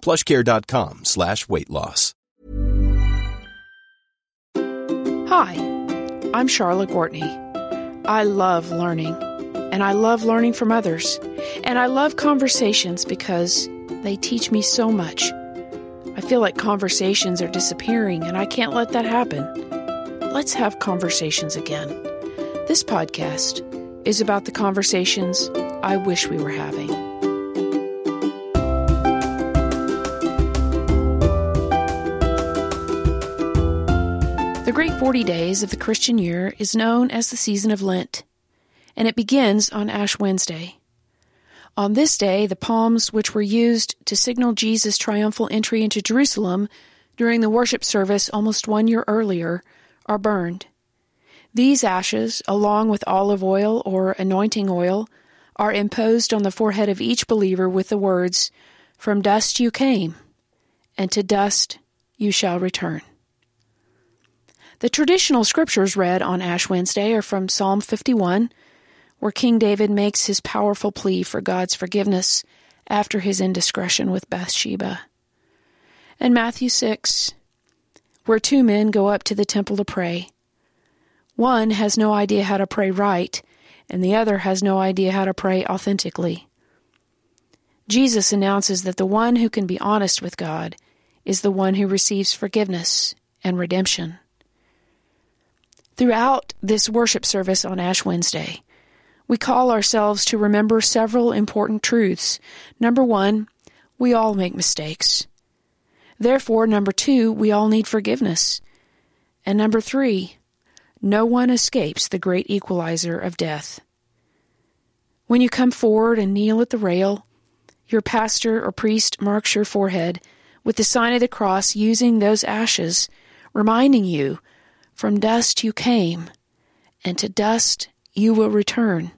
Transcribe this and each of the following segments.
plushcare.com slash weight loss. Hi, I'm Charlotte Gortney. I love learning, and I love learning from others, and I love conversations because they teach me so much. I feel like conversations are disappearing, and I can't let that happen. Let's have conversations again. This podcast is about the conversations I wish we were having. The great 40 Days of the Christian year is known as the season of Lent, and it begins on Ash Wednesday. On this day, the palms which were used to signal Jesus' triumphal entry into Jerusalem during the worship service almost one year earlier are burned. These ashes, along with olive oil or anointing oil, are imposed on the forehead of each believer with the words, From dust you came, and to dust you shall return. The traditional scriptures read on Ash Wednesday are from Psalm 51, where King David makes his powerful plea for God's forgiveness after his indiscretion with Bathsheba, and Matthew 6, where two men go up to the temple to pray. One has no idea how to pray right, and the other has no idea how to pray authentically. Jesus announces that the one who can be honest with God is the one who receives forgiveness and redemption. Throughout this worship service on Ash Wednesday, we call ourselves to remember several important truths. Number one, we all make mistakes. Therefore, number two, we all need forgiveness. And number three, no one escapes the great equalizer of death. When you come forward and kneel at the rail, your pastor or priest marks your forehead with the sign of the cross using those ashes, reminding you, from dust you came, and to dust you will return.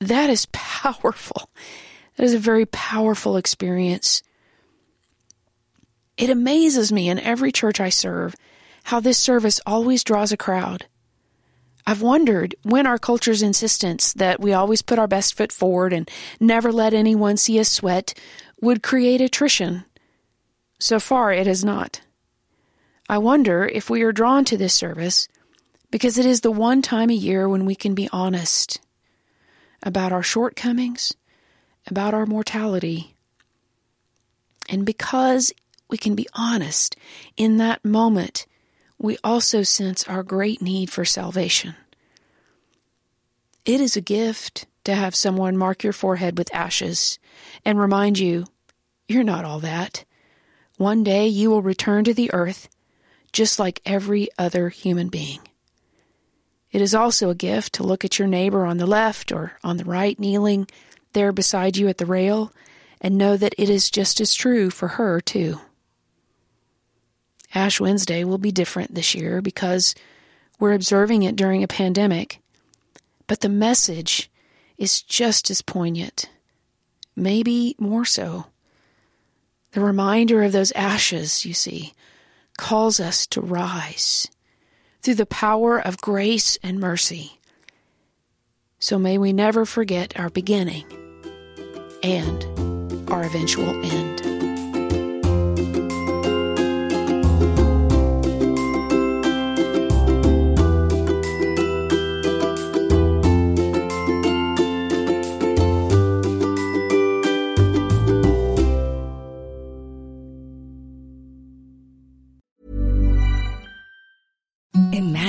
That is powerful. That is a very powerful experience. It amazes me in every church I serve how this service always draws a crowd. I've wondered when our culture's insistence that we always put our best foot forward and never let anyone see us sweat would create attrition. So far, it has not. I wonder if we are drawn to this service because it is the one time a year when we can be honest about our shortcomings, about our mortality. And because we can be honest in that moment, we also sense our great need for salvation. It is a gift to have someone mark your forehead with ashes and remind you you're not all that. One day you will return to the earth just like every other human being. It is also a gift to look at your neighbor on the left or on the right kneeling there beside you at the rail and know that it is just as true for her, too. Ash Wednesday will be different this year because we're observing it during a pandemic, but the message is just as poignant, maybe more so. The reminder of those ashes, you see, calls us to rise through the power of grace and mercy. So may we never forget our beginning and our eventual end.